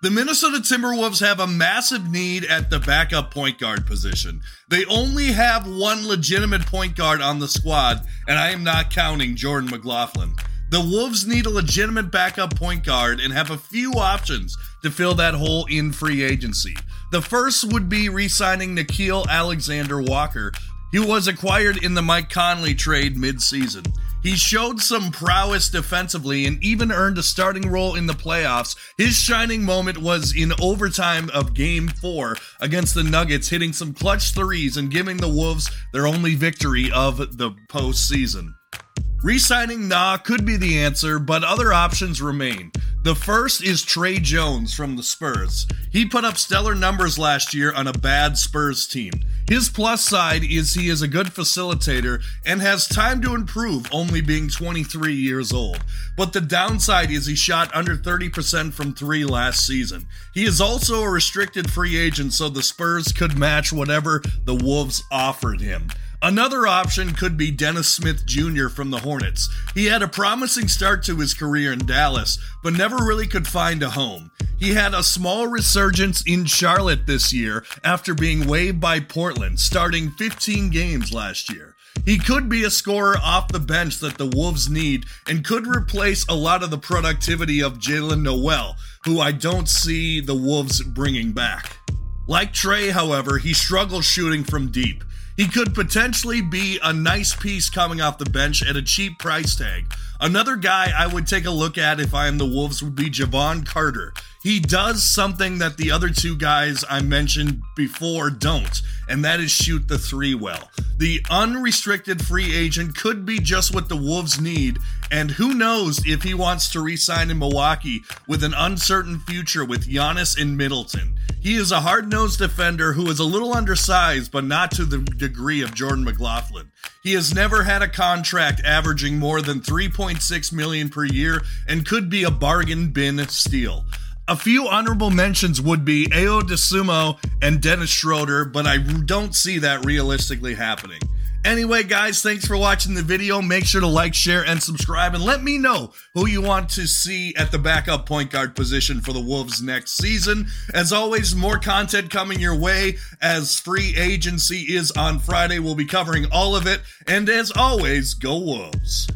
The Minnesota Timberwolves have a massive need at the backup point guard position. They only have one legitimate point guard on the squad, and I am not counting Jordan McLaughlin. The Wolves need a legitimate backup point guard and have a few options to fill that hole in free agency. The first would be re signing Nickeil Alexander Walker, who was acquired in the Mike Conley trade mid season. He showed some prowess defensively and even earned a starting role in the playoffs. His shining moment was in overtime of game four against the Nuggets, hitting some clutch threes and giving the Wolves their only victory of the postseason. Resigning Nah could be the answer, but other options remain. The first is Tre Jones from the Spurs. He put up stellar numbers last year on a bad Spurs team. His plus side is he is a good facilitator and has time to improve, only being 23 years old. But the downside is he shot under 30% from three last season. He is also a restricted free agent, so the Spurs could match whatever the Wolves offered him. Another option could be Dennis Smith Jr. from the Hornets. He had a promising start to his career in Dallas, but never really could find a home. He had a small resurgence in Charlotte this year after being waived by Portland, starting 15 games last year. He could be a scorer off the bench that the Wolves need and could replace a lot of the productivity of Jaylen Nowell, who I don't see the Wolves bringing back. Like Tre, however, he struggles shooting from deep. He could potentially be a nice piece coming off the bench at a cheap price tag. Another guy I would take a look at if I am the Wolves would be Jevon Carter. He does something that the other two guys I mentioned before don't, and that is shoot the three well. The unrestricted free agent could be just what the Wolves need, and who knows if he wants to re sign in Milwaukee with an uncertain future with Giannis and Middleton. He is a hard nosed defender who is a little undersized, but not to the degree of Jordan McLaughlin. He has never had a contract averaging more than 3.6 million per year and could be a bargain bin steal. A few honorable mentions would be Ayo Dosunmu and Dennis Schroeder, but I don't see that realistically happening. Anyway, guys, thanks for watching the video. Make sure to like, share, and subscribe, and let me know who you want to see at the backup point guard position for the Wolves next season. As always, more content coming your way as free agency is on Friday. We'll be covering all of it. And as always, go Wolves.